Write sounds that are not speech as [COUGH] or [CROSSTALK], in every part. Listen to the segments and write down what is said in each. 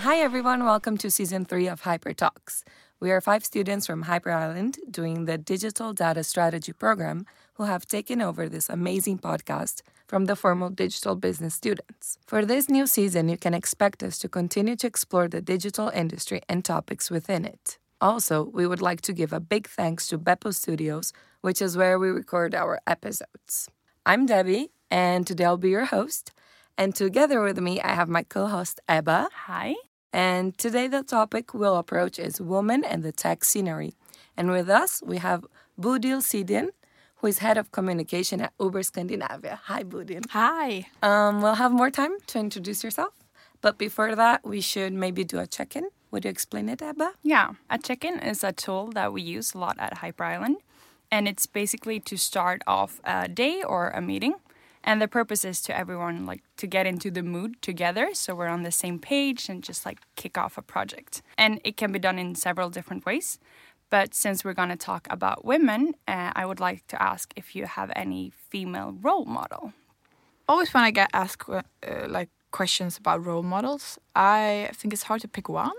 Hi, everyone. Welcome to season three of Hyper Talks. We are five students from Hyper Island doing the Digital Data Strategy program who have taken over this amazing podcast from the formal digital business students. For this new season, you can expect us to continue to explore the digital industry and topics within it. Also, we would like to give a big thanks to Beppo Studios, which is where we record our episodes. I'm Debbie, and today I'll be your host. And together with me, I have my co host, Ebba. Hi. And today, the topic we'll approach is women and the tech scenery. And with us, we have Bodil Sidin, who is head of communication at Uber Scandinavia. Hi, Bodil. Hi. Um, we'll have more time to introduce yourself. But before that, we should maybe do a check in. Would you explain it, Ebba? Yeah, a check in is a tool that we use a lot at Hyper Island. And it's basically to start off a day or a meeting. And the purpose is to everyone like to get into the mood together so we're on the same page and just like kick off a project. And it can be done in several different ways. But since we're going to talk about women, uh, I would like to ask if you have any female role model. always when I get asked uh, like questions about role models, I think it's hard to pick one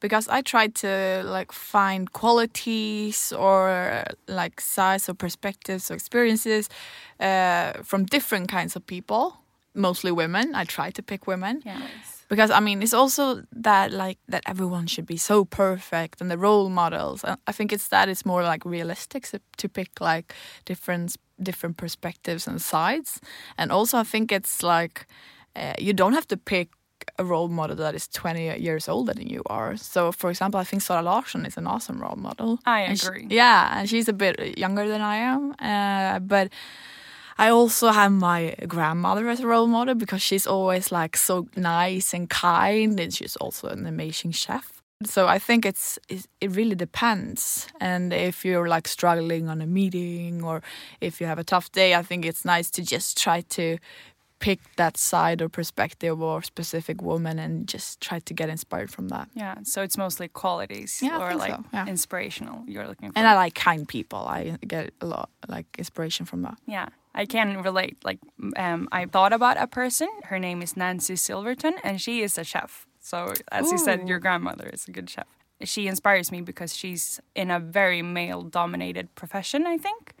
because I try to like find qualities or like size or perspectives or experiences uh, from different kinds of people, mostly women. I try to pick women Yeah. because I mean it's also that like that everyone should be so perfect and the role models. And I think it's that it's more like realistic to, to pick like different different perspectives and sides. And also I think it's like uh, you don't have to pick a role model that is 20 years older than you are. So for example, I think Zara Larsson is an awesome role model. I And she- agree. yeah, and she's a bit younger than I am, uh, but I also have my grandmother as a role model because she's always like so nice and kind, and she's also an amazing chef. So I think it's it it really depends. And if you're like struggling on a meeting or if you have a tough day, I think it's nice to just try to pick that side or perspective or specific woman and just try to get inspired from that. Yeah, so it's mostly qualities Yeah, or like so, yeah. inspirational you're looking for. And I like kind people. I get a lot like inspiration from that. Yeah, I can relate. Like, um, I thought about a person. Her name is Nancy Silverton, and she is a chef. So, as you said, your grandmother is a good chef. She inspires me because she's in a very male-dominated profession, I think.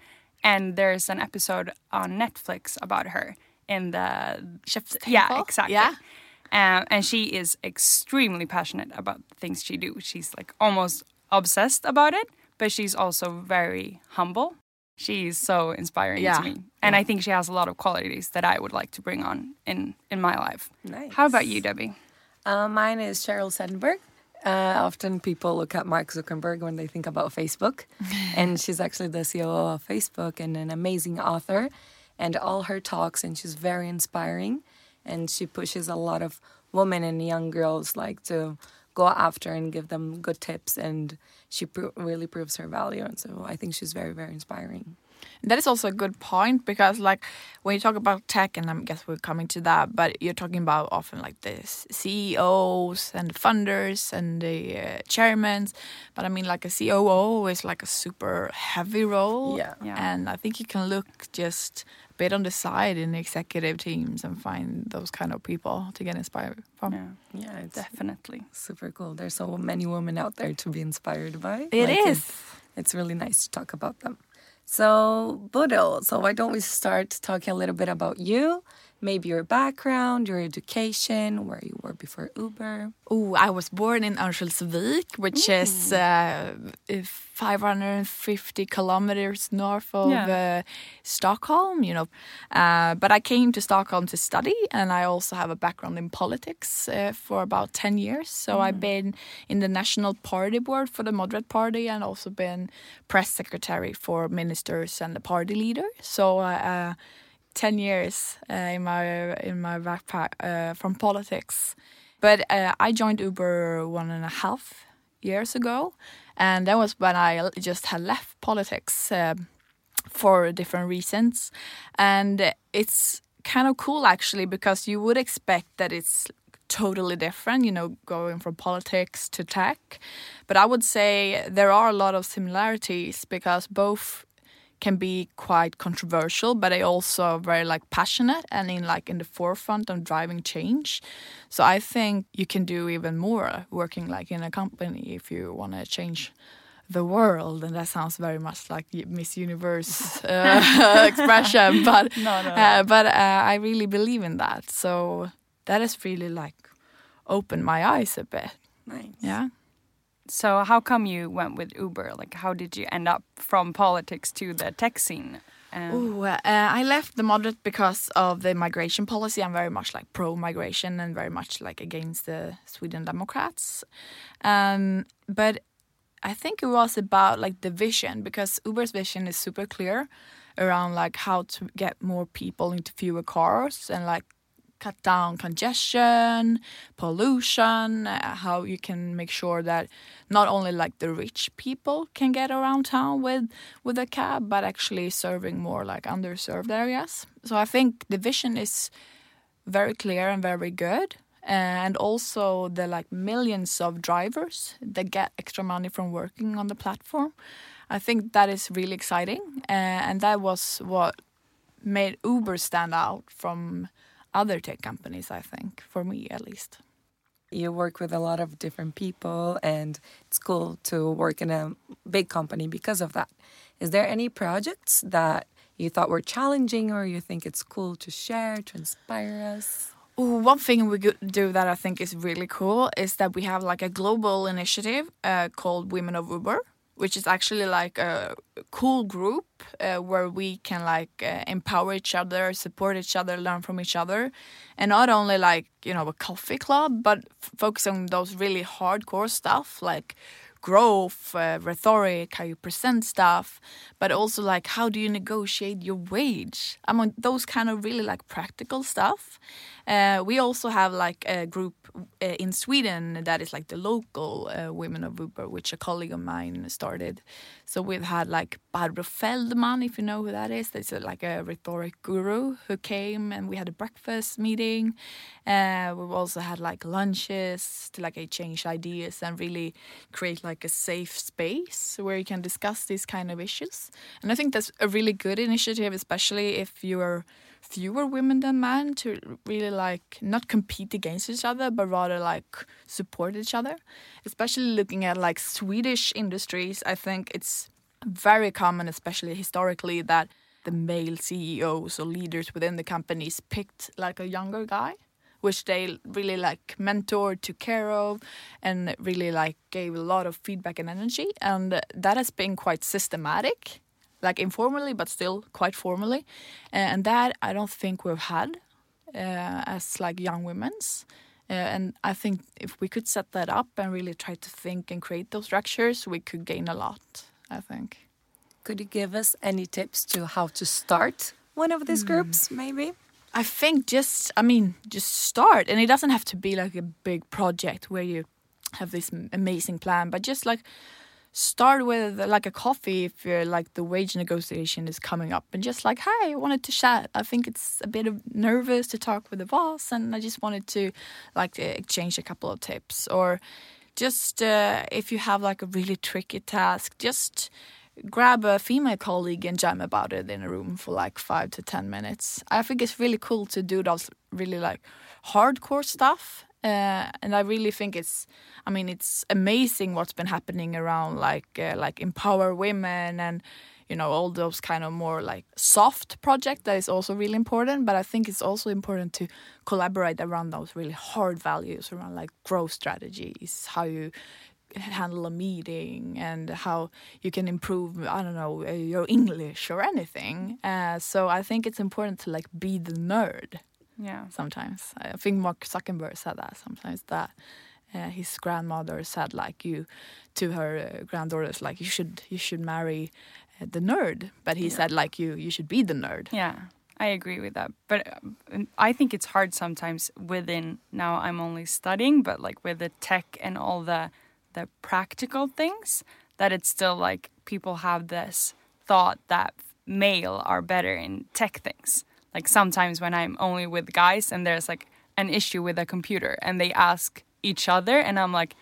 And there's an episode on Netflix about her in the Chef's Yeah, exactly. Yeah. Um, and she is extremely passionate about the things she do. She's like almost obsessed about it, but she's also very humble. She's so inspiring Yeah. to me, and I think she has a lot of qualities that I would like to bring on in in my life. Nice. How about you, Debbie? Uh, mine is Sheryl Sandberg. Uh, often people look at Mark Zuckerberg when they think about Facebook, [LAUGHS] and she's actually the CEO of Facebook and an amazing author. And all her talks, and she's very inspiring, and she pushes a lot of women and young girls like to go after and give them good tips, and she really proves her value. And so I think she's very, very inspiring. That is also a good point because, like, when you talk about tech, and I guess we're coming to that, but you're talking about often like the CEOs and funders and the uh, chairmen. But I mean, like a COO is like a super heavy role. Yeah. Yeah. And I think you can look just a bit on the side in the executive teams and find those kind of people to get inspired from. Yeah, Yeah, it's definitely. super cool. There's so many women out there to be inspired by. It Like, is. It's, it's really nice to talk about them. So, Bodil, so why don't we start talking a little bit about you? Maybe your background, your education, where you were before Uber. Oh, I was born in Örnsköldsvik, which is uh, 550 kilometers north of Yeah. uh, Stockholm. You know, uh, but I came to Stockholm to study, and I also have a background in politics uh, for about 10 years. So I've been in the national party board for the Moderate Party, and also been press secretary for ministers and the party leader. So. Uh, 10 years uh, in my in my backpack uh, from politics but uh, I joined Uber one and a half years ago, and that was when I just had left politics um for different reasons. And it's kind of cool actually because you would expect that it's totally different, you know, going from politics to tech. But I would say there are a lot of similarities because both can be quite controversial, but they also very like passionate and in like in the forefront of driving change. So I think you can do even more working like in a company if you want to change the world and that sounds very much like miss universe uh, [LAUGHS] expression [LAUGHS] but No, no. uh, but uh, i really believe in that so that has really like opened my eyes a bit Nice. yeah So how come you went with Uber? Like, how did you end up from politics to the tech scene? Um, Ooh, uh, I left the moderate because of the migration policy. I'm very much like pro migration and very much like against the Sweden Democrats. Um, but I think it was about like the vision because Uber's vision is super clear around like how to get more people into fewer cars and like cut down congestion, pollution, uh, how you can make sure that not only like the rich people can get around town with with a cab, but actually serving more like underserved areas. So I think the vision is very clear and very good. And also the like millions of drivers that get extra money from working on the platform. I think that is really exciting. Uh, and that was what made Uber stand out from other tech companies, I think, for me at least. You work with a lot of different people, and it's cool to work in a big company because of that. Is there any projects that you thought were challenging or you think it's cool to share, to inspire us? Ooh, one thing we could do that I think is really cool is that we have like a global initiative uh, called Women of Uber, which is actually like a cool group uh, where we can like uh, empower each other, support each other, learn from each other, and not only like you know a coffee club, but focus on those really hardcore stuff like growth, uh, rhetoric, how you present stuff, but also like how do you negotiate your wage? I mean, those kind of really like practical stuff. Uh, we also have like a group uh, in Sweden that is like the local uh, Women of Uber, which a colleague of mine started. So we've had like Barbro Fällman, if you know who that is. That's uh, like a rhetoric guru who came and we had a breakfast meeting. Uh, we've also had like lunches to like exchange ideas and really create like a safe space where you can discuss these kind of issues. And I think that's a really good initiative, especially if you're fewer women than men to really like not compete against each other but rather like support each other. Especially looking at like swedish industries i think it's very common especially historically that the male ceos or leaders within the companies picked like a younger guy which they really like mentored took care of and really like gave a lot of feedback and energy. And that has been quite systematic like informally but still quite formally and that i don't think we've had uh, as like young women's uh, and i think if we could set that up and really try to think and create those structures we could gain a lot i think Could you give us any tips to how to start one of these groups, maybe? I think just, I mean, just start. And it doesn't have to be like a big project where you have this amazing plan, but just like start with like a coffee if you're like the wage negotiation is coming up and just like, hey, I wanted to chat. I think it's a bit of nervous to talk with the boss and I just wanted to like exchange a couple of tips. Or just uh, if you have like a really tricky task, just grab a female colleague and jam about it in a room for like five to ten minutes. I think it's really cool to do those really like hardcore stuff. Uh, and I really think it's, I mean, it's amazing what's been happening around like uh, like empower women and you know all those kind of more like soft project that is also really important. But I think it's also important to collaborate around those really hard values around like growth strategies, how you handle a meeting and how you can improve i don't know uh, your english or anything uh, so i think it's important to like be the nerd Yeah. sometimes i think mark zuckerberg said that sometimes that uh, his grandmother said like you to her uh, granddaughters like you should you should marry uh, the nerd but he said like you you should be the nerd Yeah, I agree with that. But uh, I think it's hard sometimes within now I'm only studying, but like with the tech and all the the practical things that it's still like people have this thought that male are better in tech things. Like sometimes when I'm only with guys and there's like an issue with a computer and they ask each other and I'm like,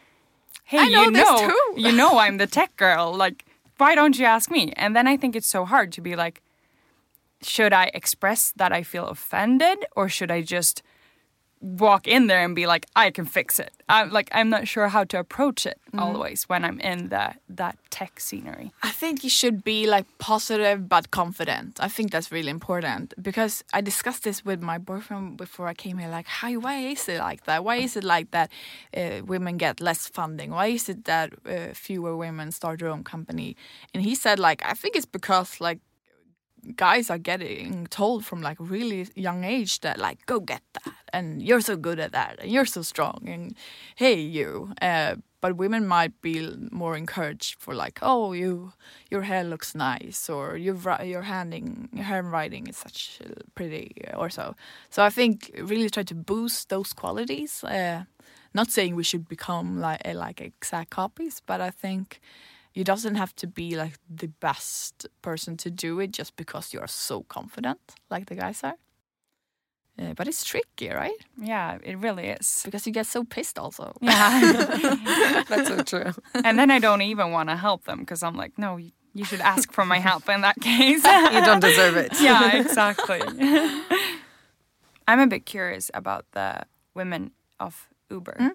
"Hey, I know you know, too." you know I'm the tech girl. Like why don't you ask me? And then I think it's so hard to be like, should I express that I feel offended or should I just walk in there and be like, I can fix it. I'm like, I'm not sure how to approach it Mm. always when I'm in that that tech scenery. I think you should be like positive but confident. I think that's really important because I discussed this with my boyfriend before I came here. Like, how? Why is it like that? Why is it like that? Uh, women get less funding. Why is it that uh, fewer women start their own company? And he said, like, I think it's because like guys are getting told from like really young age that like go get that and you're so good at that and you're so strong and hey you. Uh, but women might be more encouraged for like oh you your hair looks nice or your your handing handwriting is such uh, pretty or so. So i think really try to boost those qualities uh, not saying we should become like uh, like exact copies but i think you doesn't have to be like the best person to do it just because you're so confident like the guys are Uh, but it's tricky right Yeah, it really is. because you get so pissed also Yeah. [LAUGHS] That's so true. and then I don't even want to help them because I'm like, no, you- you should ask for my help in that case. [LAUGHS] You don't deserve it. yeah, [LAUGHS] exactly. I'm a bit curious about the Women of Uber Mm.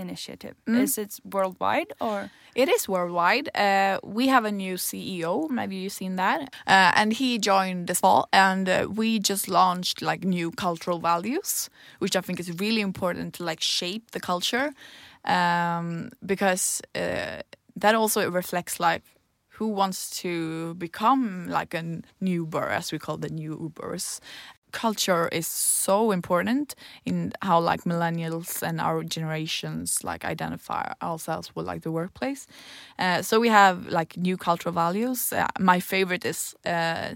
Initiative. Mm. Is it worldwide or? It is worldwide. Uh, we have a new CEO. Maybe you've seen that. Uh, and he joined this fall, and uh, we just launched like new cultural values, which I think is really important to like shape the culture, um, because uh, that also reflects like who wants to become like a new Uber, as we call the new Ubers. Culture is so important in how like millennials and our generations like identify ourselves with like the workplace. Uh, so we have like new cultural values. Uh, my favorite is uh,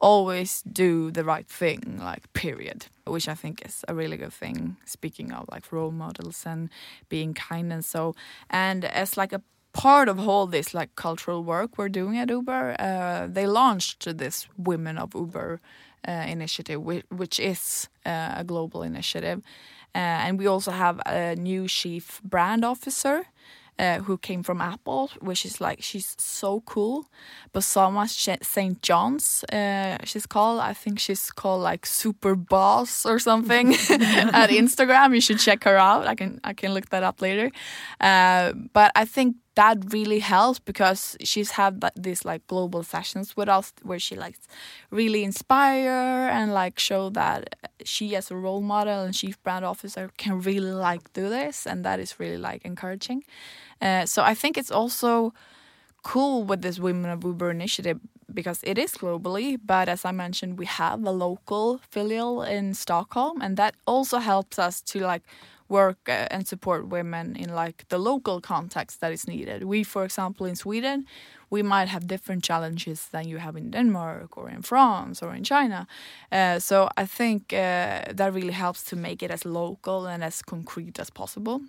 always do the right thing, like period, which I think is a really good thing. Speaking of like role models and being kind and so, and as like a part of all this like cultural work we're doing at Uber, uh, they launched this Women of Uber initiative, which, which is uh, a global initiative, uh, and we also have a new chief brand officer uh, who came from Apple, which is like she's so cool. Bozoma St. John's, uh, she's called. I think she's called like Super Boss or something [LAUGHS] at Instagram. You should check her out. I can I can look that up later. Uh, but I think that really helps because she's had these like global sessions with us where she like really inspire and like show that she as a role model and chief brand officer can really like do this and that is really like encouraging. Uh, so i think it's also cool with this women of uber initiative because it is globally but as i mentioned we have a local filial in stockholm and that also helps us to like work uh, and support women in like the local context that is needed. We for example in sweden we might have different challenges than you have in denmark or in france or in china. Uh, so i think uh, that really helps to make it as local and as concrete as possible.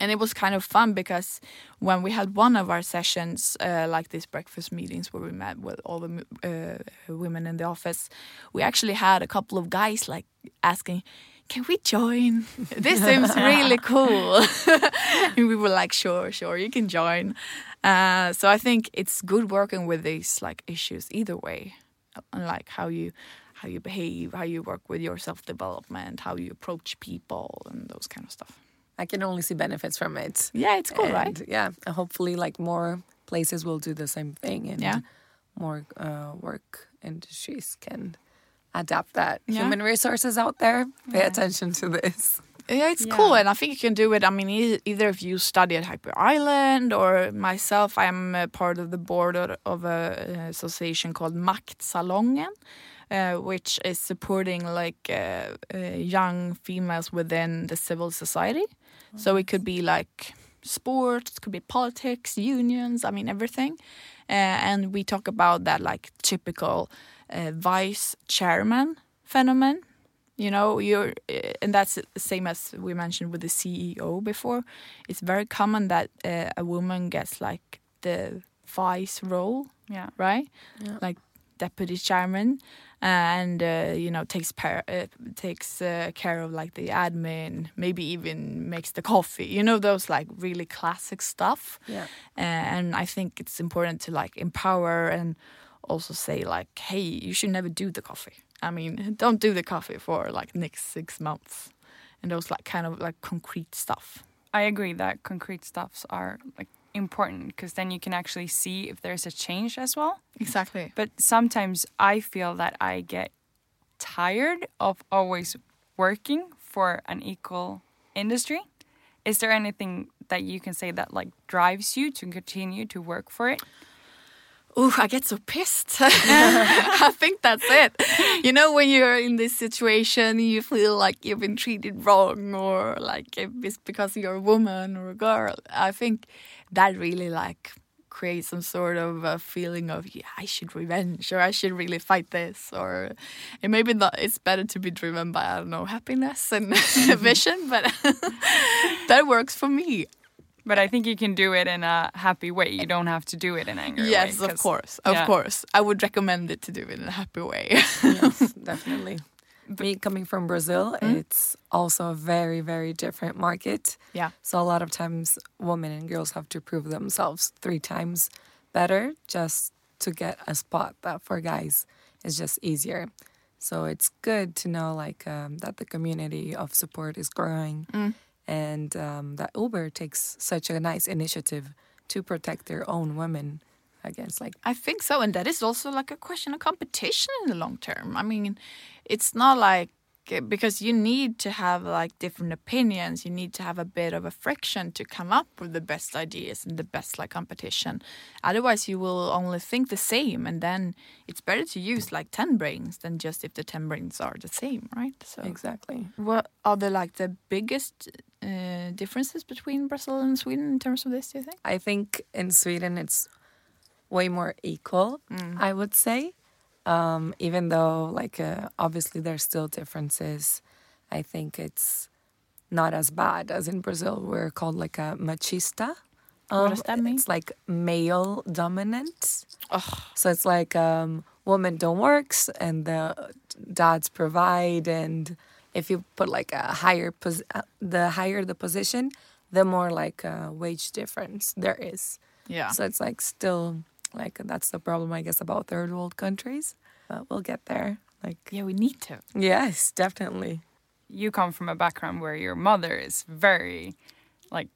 And it was kind of fun because when we had one of our sessions uh, like these breakfast meetings where we met with all the uh, women in the office we actually had a couple of guys like asking can we join [LAUGHS] this seems really cool [LAUGHS] and we were like sure sure you can join uh, so i think it's good working with these like issues either way like how you how you behave how you work with your self development how you approach people and those kind of stuff I can only see benefits from it. yeah, it's cool, and, right? Yeah, and hopefully, like more places will do the same thing, and Yeah. more uh, work industries can adapt that. Yeah. Human resources out there, pay Yeah. attention to this. Yeah, it's Yeah. cool, and I think you can do it. I mean, e- either if you study at Hyper Island or myself, I'm a part of the board of, of a, uh, association called Maktsalongen, uh, which is supporting like uh, uh, young females within the civil society. So it could be like sports, could be politics, unions. I mean everything, uh, and we talk about that like typical uh, vice chairman phenomenon you know you're and that's the same as we mentioned with the ceo before it's very common that uh, a woman gets like the vice role Yeah. right Yeah. like deputy chairman and uh, you know takes par- uh, takes uh, care of like the admin maybe even makes the coffee you know those like really classic stuff Yeah. and i think it's important to like empower and also say like hey you should never do the coffee i mean [LAUGHS] don't do the coffee for like next six months and those like kind of like concrete stuff I agree that concrete stuffs are like important because then you can actually see if there's a change as well. exactly But sometimes I feel that I get tired of always working for an equal industry. Is there anything that you can say that like drives you to continue to work for it? Ooh, I get so pissed. [LAUGHS] I think that's it. You know, when you're in this situation, you feel like you've been treated wrong, or like it's because you're a woman or a girl. I think that really like creates some sort of a feeling of yeah, I should revenge, or I should really fight this, or and maybe not. It's better to be driven by I don't know happiness and [LAUGHS] mm-hmm. vision, but [LAUGHS] that works for me. But I think you can do it in a happy way. You don't have to do it in anger. Yes, way, of 'cause- course, of yeah. course. I would recommend it to do it in a happy way. yes, [LAUGHS] definitely. Me coming from Brazil, it's also a very, very different market. yeah. So a lot of times women and girls have to prove themselves three times better just to get a spot that for guys is just easier. So it's good to know like um, that the community of support is growing and um, that Uber takes such a nice initiative to protect their own women against like I think so, and that is also like a question of competition in the long term. I mean, it's not like because you need to have like different opinions. You need to have a bit of a friction to come up with the best ideas and the best like competition. Otherwise, you will only think the same, and then it's better to use like ten brains than just if the ten brains are the same, right? So, exactly. what are the like the biggest uh, differences between Brazil and Sweden in terms of this? Do you think? I think in Sweden it's way more equal, I would say. Um, even though, like, uh, obviously there's still differences, I think it's not as bad as in Brazil. We're called like a machista. What does that mean? It's like male dominant. Ugh. So it's like um, women don't work and the dads provide. And if you put like a higher, pos- uh, the higher the position, the more like uh, wage difference there is. Yeah. So it's like still like that's the problem, I guess, about third world countries. But we'll get there. Like, yeah, we need to. yes, definitely. You come from a background where your mother is very, like,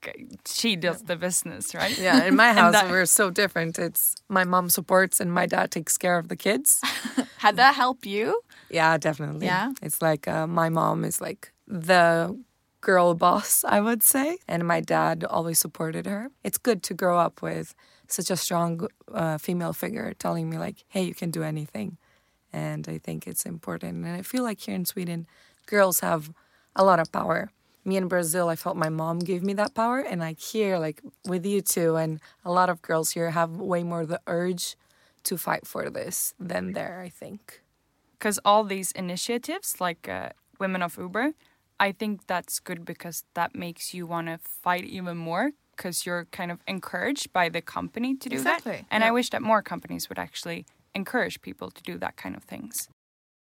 she does the business, right? Yeah, in my [LAUGHS] house, that- we're so different. It's my mom supports and my dad takes care of the kids. [LAUGHS] Had that help you? Yeah, definitely. Yeah? It's like uh, my mom is like the girl boss, I would say. And my dad always supported her. It's good to grow up with such a strong uh, female figure telling me, like, hey, you can do anything. And I think it's important. And I feel like here in Sweden, girls have a lot of power. Me in Brazil, I felt my mom gave me that power. And like here, like with you two, and a lot of girls here have way more the urge to fight for this than there, I think. because all these initiatives like uh, women of uber i think that's good because that makes you want to fight even more because you're kind of encouraged by the company to do Exactly, that and i wish that more companies would actually encourage people to do that kind of things.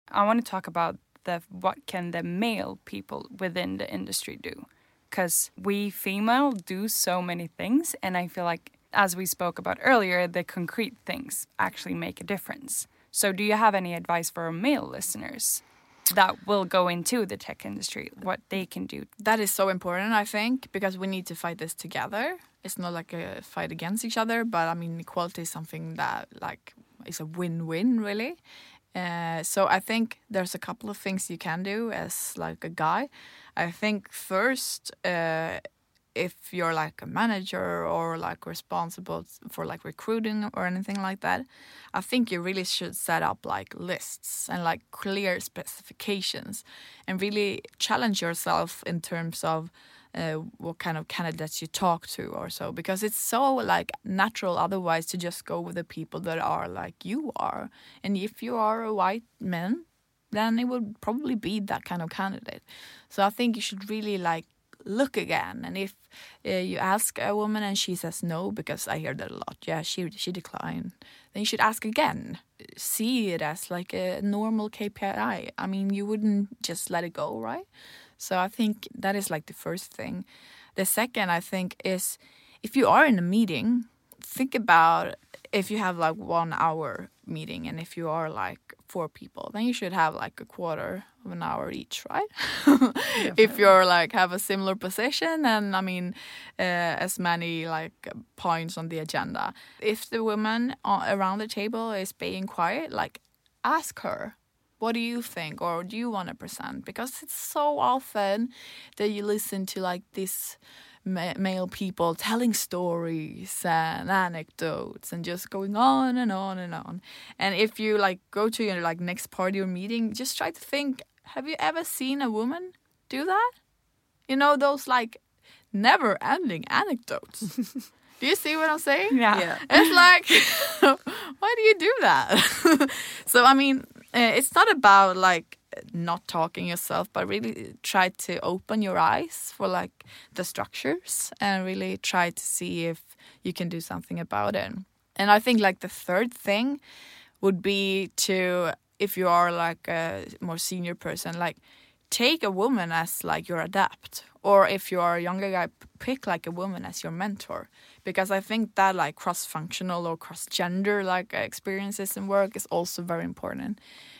I want to talk about the what can the male people within the industry do? Because we female do so many things and i feel like as we spoke about earlier the concrete things actually make a difference. So do you have any advice for our male listeners that will go into the tech industry what they can do That is so important, I think, because we need to fight this together. It's not like a fight against each other, but I mean, equality is something that like is a win-win, really. Uh, so I think there's a couple of things you can do as like a guy. I think first, uh, if you're like a manager or like responsible for like recruiting or anything like that, I think you really should set up like lists and like clear specifications and really challenge yourself in terms of uh, what kind of candidates you talk to or so because it's so like natural otherwise to just go with the people that are like you are. And if you are a white man then it would probably be that kind of candidate. So i think you should really like look again and if uh, you ask a woman and she says no because i hear that a lot yeah she she declined then you should ask again see it as like a normal KPI. I mean, you wouldn't just let it go, right? So I think that is like the first thing. The second, I think, is if you are in a meeting, think about if you have like one hour meeting and if you are like four people, then you should have like a quarter of an hour each, right? [LAUGHS] if you're like have a similar position and I mean uh, as many like points on the agenda. If the woman around the table is being quiet, like ask her what do you think or do you want to present because it's so often that you listen to like this male people telling stories and anecdotes and just going on and on and on. And if you like go to your like next party or meeting, just try to think: Have you ever seen a woman do that? You know those like never-ending anecdotes. [LAUGHS] do you see what I'm saying? Yeah. yeah. It's like, [LAUGHS] why do you do that? [LAUGHS] so I mean, eh, it's not about like not talking yourself but really try to open your eyes for like the structures and really try to see if you can do something about it. And i think like the third thing would be to if you are like a more senior person like take a woman as like your adapt or if you are a younger guy pick like a woman as your mentor because i think that like cross functional or cross gender like experiences in work is also very important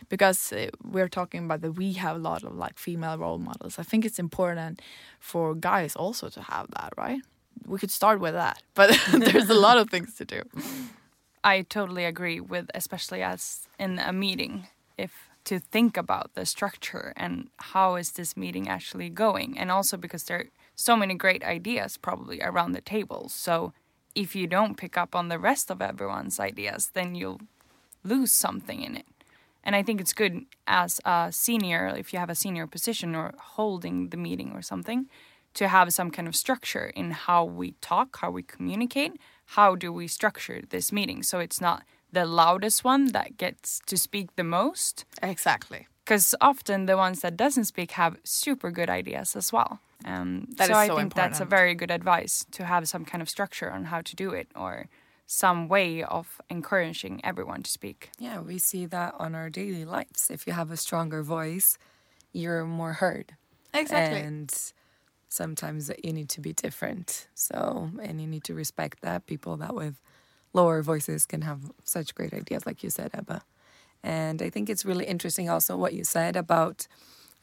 because uh, we're talking about that we have a lot of like female role models. I think it's important for guys also to have that right? We could start with that [LAUGHS] but [LAUGHS] there's a lot of things to do. I totally agree with especially as in a meeting if to think about the structure and how is this meeting actually going and also because there are so many great ideas probably around the table. So if you don't pick up on the rest of everyone's ideas then you'll lose something in it. And i think it's good as a senior if you have a senior position or holding the meeting or something to have some kind of structure in how we talk how we communicate how do we structure this meeting. So it's not the loudest one that gets to speak the most. Exactly. Because often the ones that doesn't speak have super good ideas as well. Um, that so I so think important. that's a very good advice to have some kind of structure on how to do it or some way of encouraging everyone to speak. Yeah, we see that on our daily lives. If you have a stronger voice, you're more heard. Exactly. And sometimes you need to be different. So, and you need to respect that people that with lower voices can have such great ideas, like you said, Ebba. And I think it's really interesting also what you said about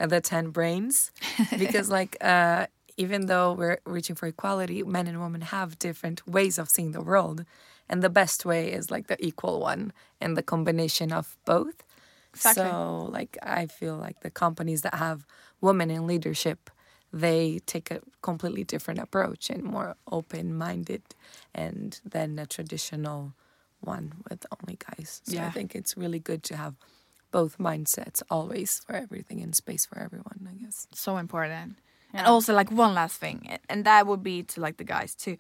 uh, the 10 brains, [LAUGHS] because, like, uh, even though we're reaching for equality, men and women have different ways of seeing the world. And the best way is like the equal one and the combination of both. Exactly. So, like, I feel like the companies that have women in leadership they take a completely different approach and more open minded and than a traditional one with only guys. So yeah. I think it's really good to have both mindsets always for everything and space for everyone, I guess. So important. And also like one last thing, and that would be to like the guys to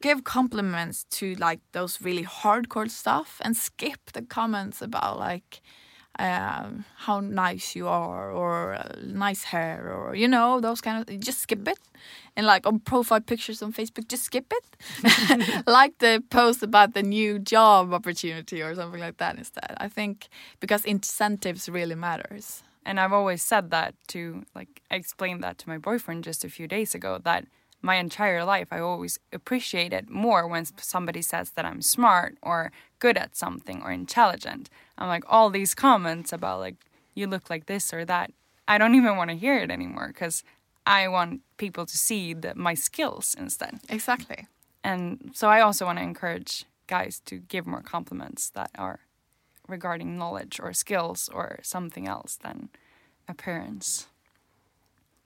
give compliments to like those really hardcore stuff and skip the comments about like um, how nice you are or uh, nice hair or you know those kind of just skip it. And like on profile pictures on facebook just skip it. [LAUGHS] Like the post about the new job opportunity or something like that instead. I think because incentives really matters. And i've always said that to like i explained that to my boyfriend just a few days ago that my entire life, I always appreciate it more when somebody says that I'm smart or good at something or intelligent. I'm like, all these comments about, like, you look like this or that, I don't even want to hear it anymore because I want people to see the, my skills instead. Exactly. And so I also want to encourage guys to give more compliments that are regarding knowledge or skills or something else than appearance.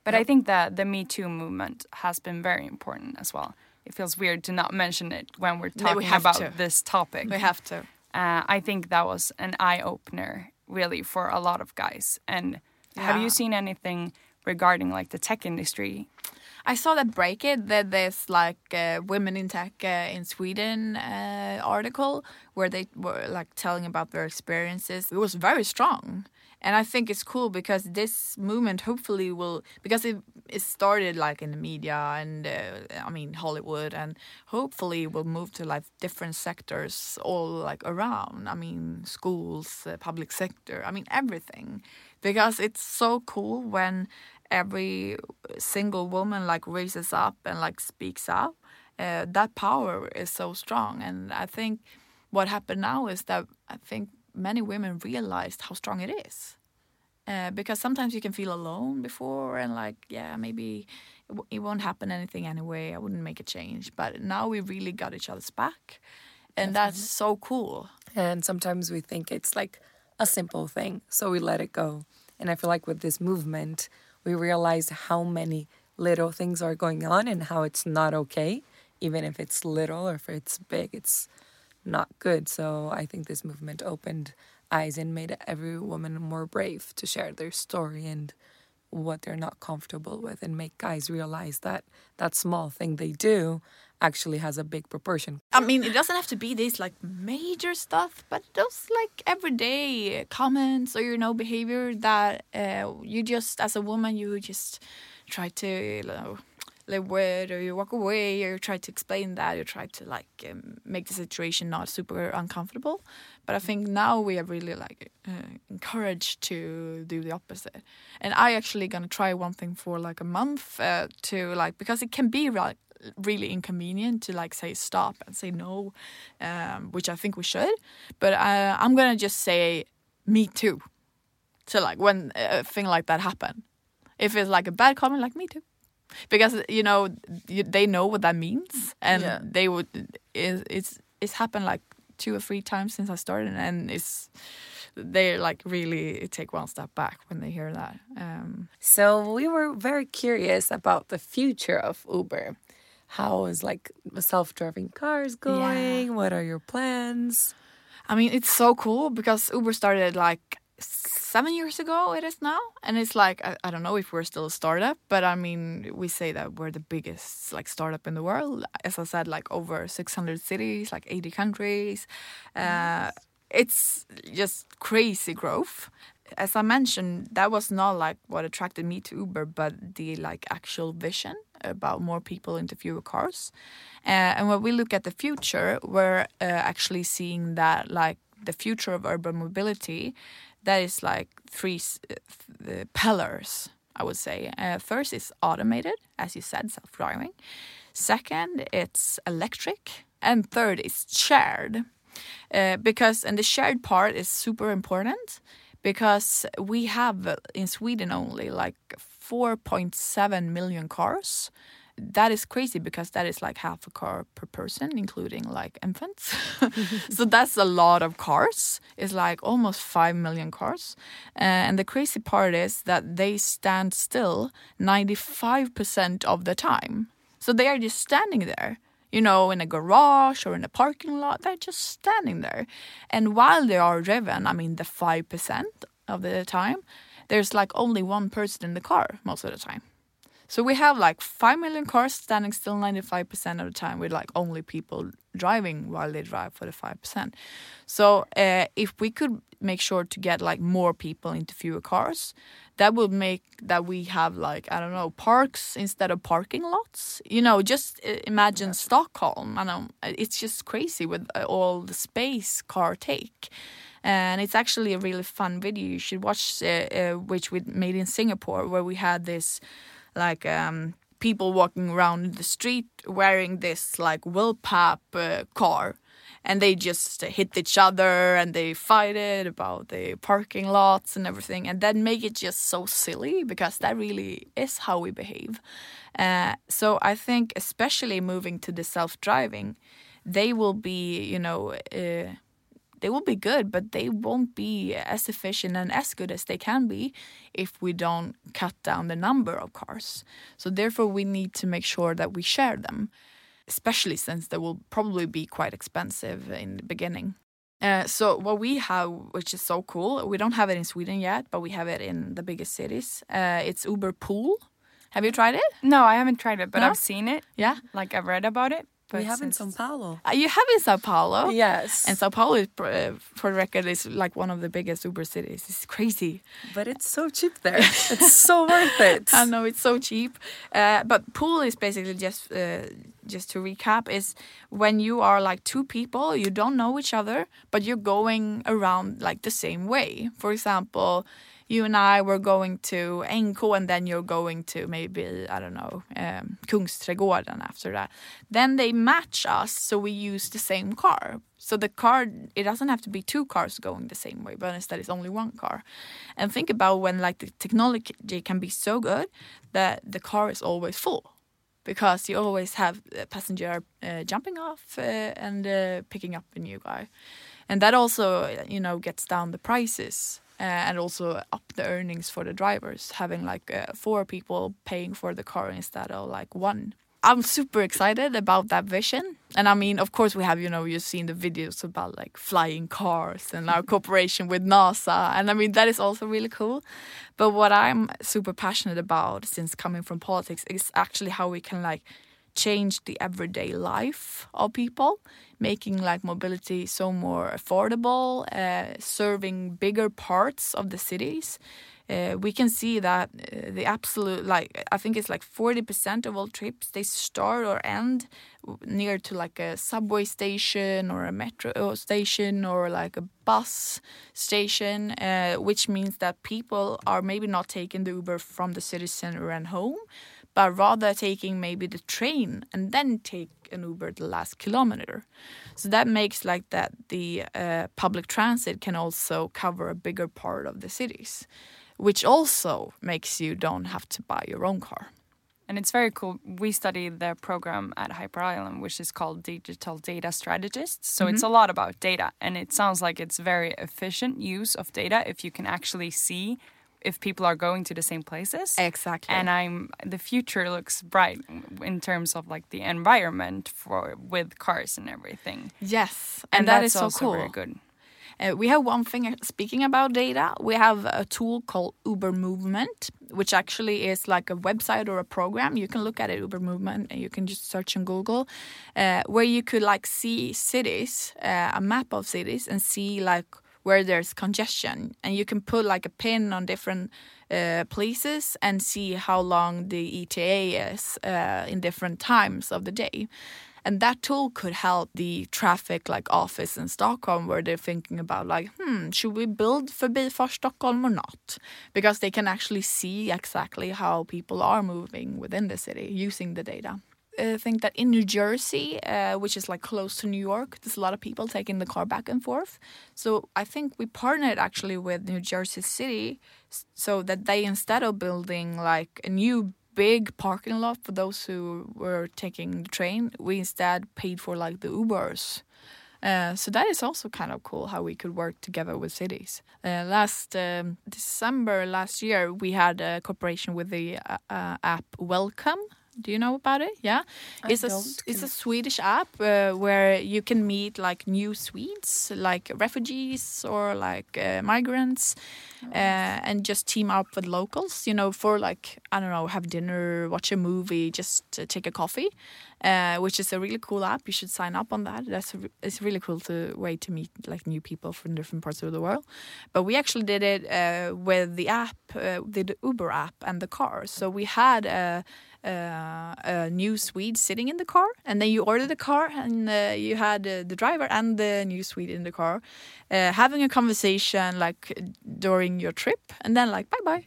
But yep. I think that the Me Too movement has been very important as well. It feels weird to not mention it when we're talking we about to. this topic. We have to. Uh, I think that was an eye opener, really, for a lot of guys. And yeah. have you seen anything regarding like the tech industry? I saw that Breakit, that there's like uh, women in tech uh, in Sweden uh, article where they were like telling about their experiences. It was very strong and I think it's cool because this movement hopefully will because it it started like in the media and uh, I mean Hollywood and hopefully will move to like different sectors all like around. I mean schools, uh, public sector. I mean everything because it's so cool when every single woman like raises up and like speaks up. Uh, that power is so strong and I think what happened now is that I think many women realized how strong it is. Uh, because sometimes you can feel alone before and like yeah maybe it, w- it, won't happen anything anyway i wouldn't make a change but now we really got each other's back and Definitely. that's so cool. And sometimes we think it's like a simple thing so we let it go. And i feel like with this movement we realize how many little things are going on and how it's not okay even if it's little or if it's big it's not good so i think this movement opened eyes and made every woman more brave to share their story and what they're not comfortable with and make guys realize that that small thing they do actually has a big proportion. I mean, it doesn't have to be this like major stuff, but those like everyday comments or you know behavior that uh, you just as a woman you just try to you know live with or you walk away or you try to explain that or try to like um, make the situation not super uncomfortable. But i think now we are really like uh, encouraged to do the opposite. And i actually gonna try one thing for like a month uh, to like because it can be like really inconvenient to like say stop and say no um, which i think we should. But uh, i'm gonna just say me too. So like when a thing like that happen. If it's like a bad comment like me too because you know they know what that means and yeah. they would it, it's it's happened like two or three times since I started and it's they like really take one step back when they hear that. Um, so we were very curious about the future of Uber. How is like self-driving cars going? Yeah. What are your plans? I mean, it's so cool because Uber started like seven years ago it is now and it's like I, I, don't know if we're still a startup but i mean we say that we're the biggest like startup in the world. As i said like over 600 cities like 80 countries. Uh, it's just crazy growth. As i mentioned that was not like what attracted me to uber but the like actual vision about more people into fewer cars. Uh, and when we look at the future we're uh, actually seeing that like the future of urban mobility that is like three uh, pillars, I would say. Uh, first is automated, as you said, self driving. Second, it's electric. And third is shared. Uh, because, and the shared part is super important because we have in Sweden only like 4.7 million cars that is crazy because that is like half a car per person, including like infants. [LAUGHS] so that's a lot of cars. It's like almost 5 million cars. Uh, and the crazy part is that they stand still 95% of the time. So they are just standing there, you know, in a garage or in a parking lot. They're just standing there. And while they are driven, I mean, the 5% of the time, there's like only one person in the car most of the time. So we have like 5 million cars standing still 95% of the time with like only people driving while they drive for the 5%. So uh, if we could make sure to get like more people into fewer cars, that would make that we have like I don't know parks instead of parking lots. You know, just uh, imagine yeah. Stockholm. I know it's just crazy with all the space car take and it's actually a really fun video you should watch uh, uh, which we made in singapore where we had this like um, people walking around the street wearing this like Willpap uh, car. And they just hit each other and they fight it about the parking lots and everything and then make it just so silly because that really is how we behave. Uh, so i think especially moving to the self-driving they will be you know uh, they will be good, but they won't be as efficient and as good as they can be if we don't cut down the number of cars. So therefore, we need to make sure that we share them, especially since they will probably be quite expensive in the beginning. Uh, so what we have, which is so cool, we don't have it in Sweden yet, but we have it in the biggest cities. Uh, it's Uber Pool. Have you tried it? No, I haven't tried it, but no? I've seen it. Yeah, like I've read about it. We have in São Paulo. Uh, you have in Sao Paulo. Yes. And Sao Paulo, is, uh, for the record, is like one of the biggest Uber cities. It's crazy. but it's so cheap there. it's so worth it. [LAUGHS] I know it's so cheap. Uh, but pool is basically just uh, just to recap is when you are like two people, you don't know each other, but you're going around like the same way. For example, you and I were going to NK and then you're going to maybe I don't know um, Kungsträdgården after that. Then they match us, so we use the same car. So the car it doesn't have to be two cars going the same way, but instead it's only one car. And think about when like the technology can be so good that the car is always full because you always have a passenger uh, jumping off uh, and uh, picking up a new guy and that also you know gets down the prices uh, and also up the earnings for the drivers having like uh, four people paying for the car instead of like one. I'm super excited about that vision. And i mean of course we have you know you've seen the videos about like flying cars and our [LAUGHS] cooperation with nasa. And i mean that is also really cool. But what i'm super passionate about since coming from politics is actually how we can like change the everyday life of people making like mobility so more affordable uh, serving bigger parts of the cities. Uh, we can see that uh, the absolute like i think it's like 40% of all trips they start or end near to like a subway station or a metro station or like a bus station uh, which means that people are maybe not taking the uber from the city center and home but rather taking maybe the train and then take an Uber the last kilometer. So that makes like that the uh, public transit can also cover a bigger part of the cities, which also makes you don't have to buy your own car. And it's very cool. We study the program at Hyper Island, which is called Digital Data Strategists. So it's a lot about data. And it sounds like it's very efficient use of data if you can actually see if people are going to the same places. Exactly. And I'm the future looks bright in terms of like the environment for with cars and everything. yes, And, and, that's so also cool. very good. Uh, we have one thing uh, speaking about data. We have a tool called Uber Movement, which actually is like a website or a program. You can look at it, Uber Movement, and you can just search on Google, uh, where you could like see cities, uh, a map of cities, and see like where there's congestion, and you can put like a pin on different uh, places and see how long the ETA is uh, in different times of the day. And that tool could help the traffic like office in Stockholm where they're thinking about like, hmm, should we build Förbifart Stockholm or not? Because they can actually see exactly how people are moving within the city using the data. I think that in New Jersey, uh, which is like close to New York, there's a lot of people taking the car back and forth. So I think we partnered actually with New Jersey City so that they, instead of building like a new big parking lot for those who were taking the train, we instead paid for like the Ubers. Uh, so that is also kind of cool how we could work together with cities. Uh, last um, December last year, we had a cooperation with the uh, uh, app Welcome. Do you know about it? Yeah, I it's a it's a Swedish app uh, where you can meet like new Swedes, like refugees or like uh, migrants, uh, and just team up with locals. You know, for like I don't know, have dinner, watch a movie, just uh, take a coffee, uh, which is a really cool app. You should sign up on that. That's a, it's a really cool to way to meet like new people from different parts of the world. But we actually did it uh, with the app, uh, the Uber app, and the car. So we had a. Uh, a new Swede sitting in the car, and then you order the car, and uh, you had uh, the driver and the new Swede in the car, uh, having a conversation like during your trip, and then like bye bye.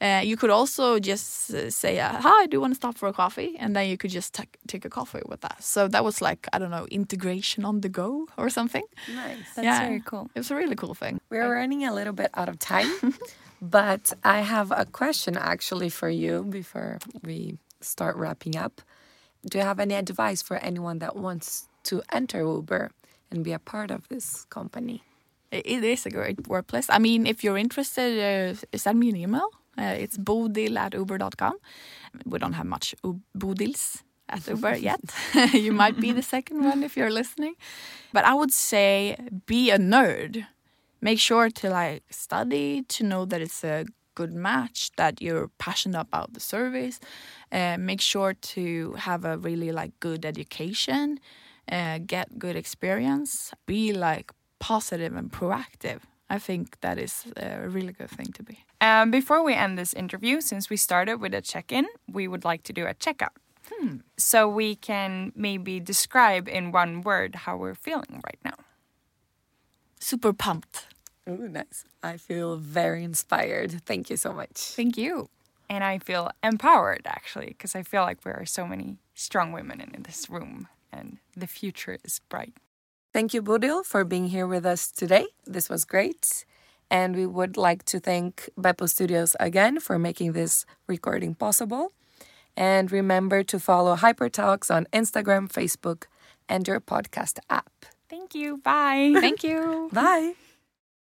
Uh, you could also just uh, say, uh, "Hi, do you want to stop for a coffee?" And then you could just take take a coffee with that. So that was like I don't know, integration on the go or something. Nice. That's Yeah. very cool. It was a really cool thing. We're running a little bit out of time, [LAUGHS] but I have a question actually for you before we start wrapping up. Do you have any advice for anyone that wants to enter Uber and be a part of this company? It is a great workplace. I mean, if you're interested, uh, send me an email. Uh, it's bodil at uber.com. We don't have much bodils at [LAUGHS] Uber yet. [LAUGHS] you might be the second one if you're listening. But I would say be a nerd. Make sure to like study, to know that it's a good match, that you're passionate about the service. Uh, make sure to have a really like good education, uh, get good experience, be like positive and proactive. I think that is a really good thing to be. Um, before we end this interview, since we started with a check in, we would like to do a checkout. Hmm. So we can maybe describe in one word how we're feeling right now. Super pumped. Ooh, nice. I feel very inspired. Thank you so much. Thank you. And I feel empowered actually, because I feel like there are so many strong women in this room and the future is bright. Thank you, Bodil, for being here with us today. This was great. And we would like to thank Beppo Studios again for making this recording possible. And remember to follow Hypertalks on Instagram, Facebook, and your podcast app. Thank you. Bye. Thank you. [LAUGHS] Bye.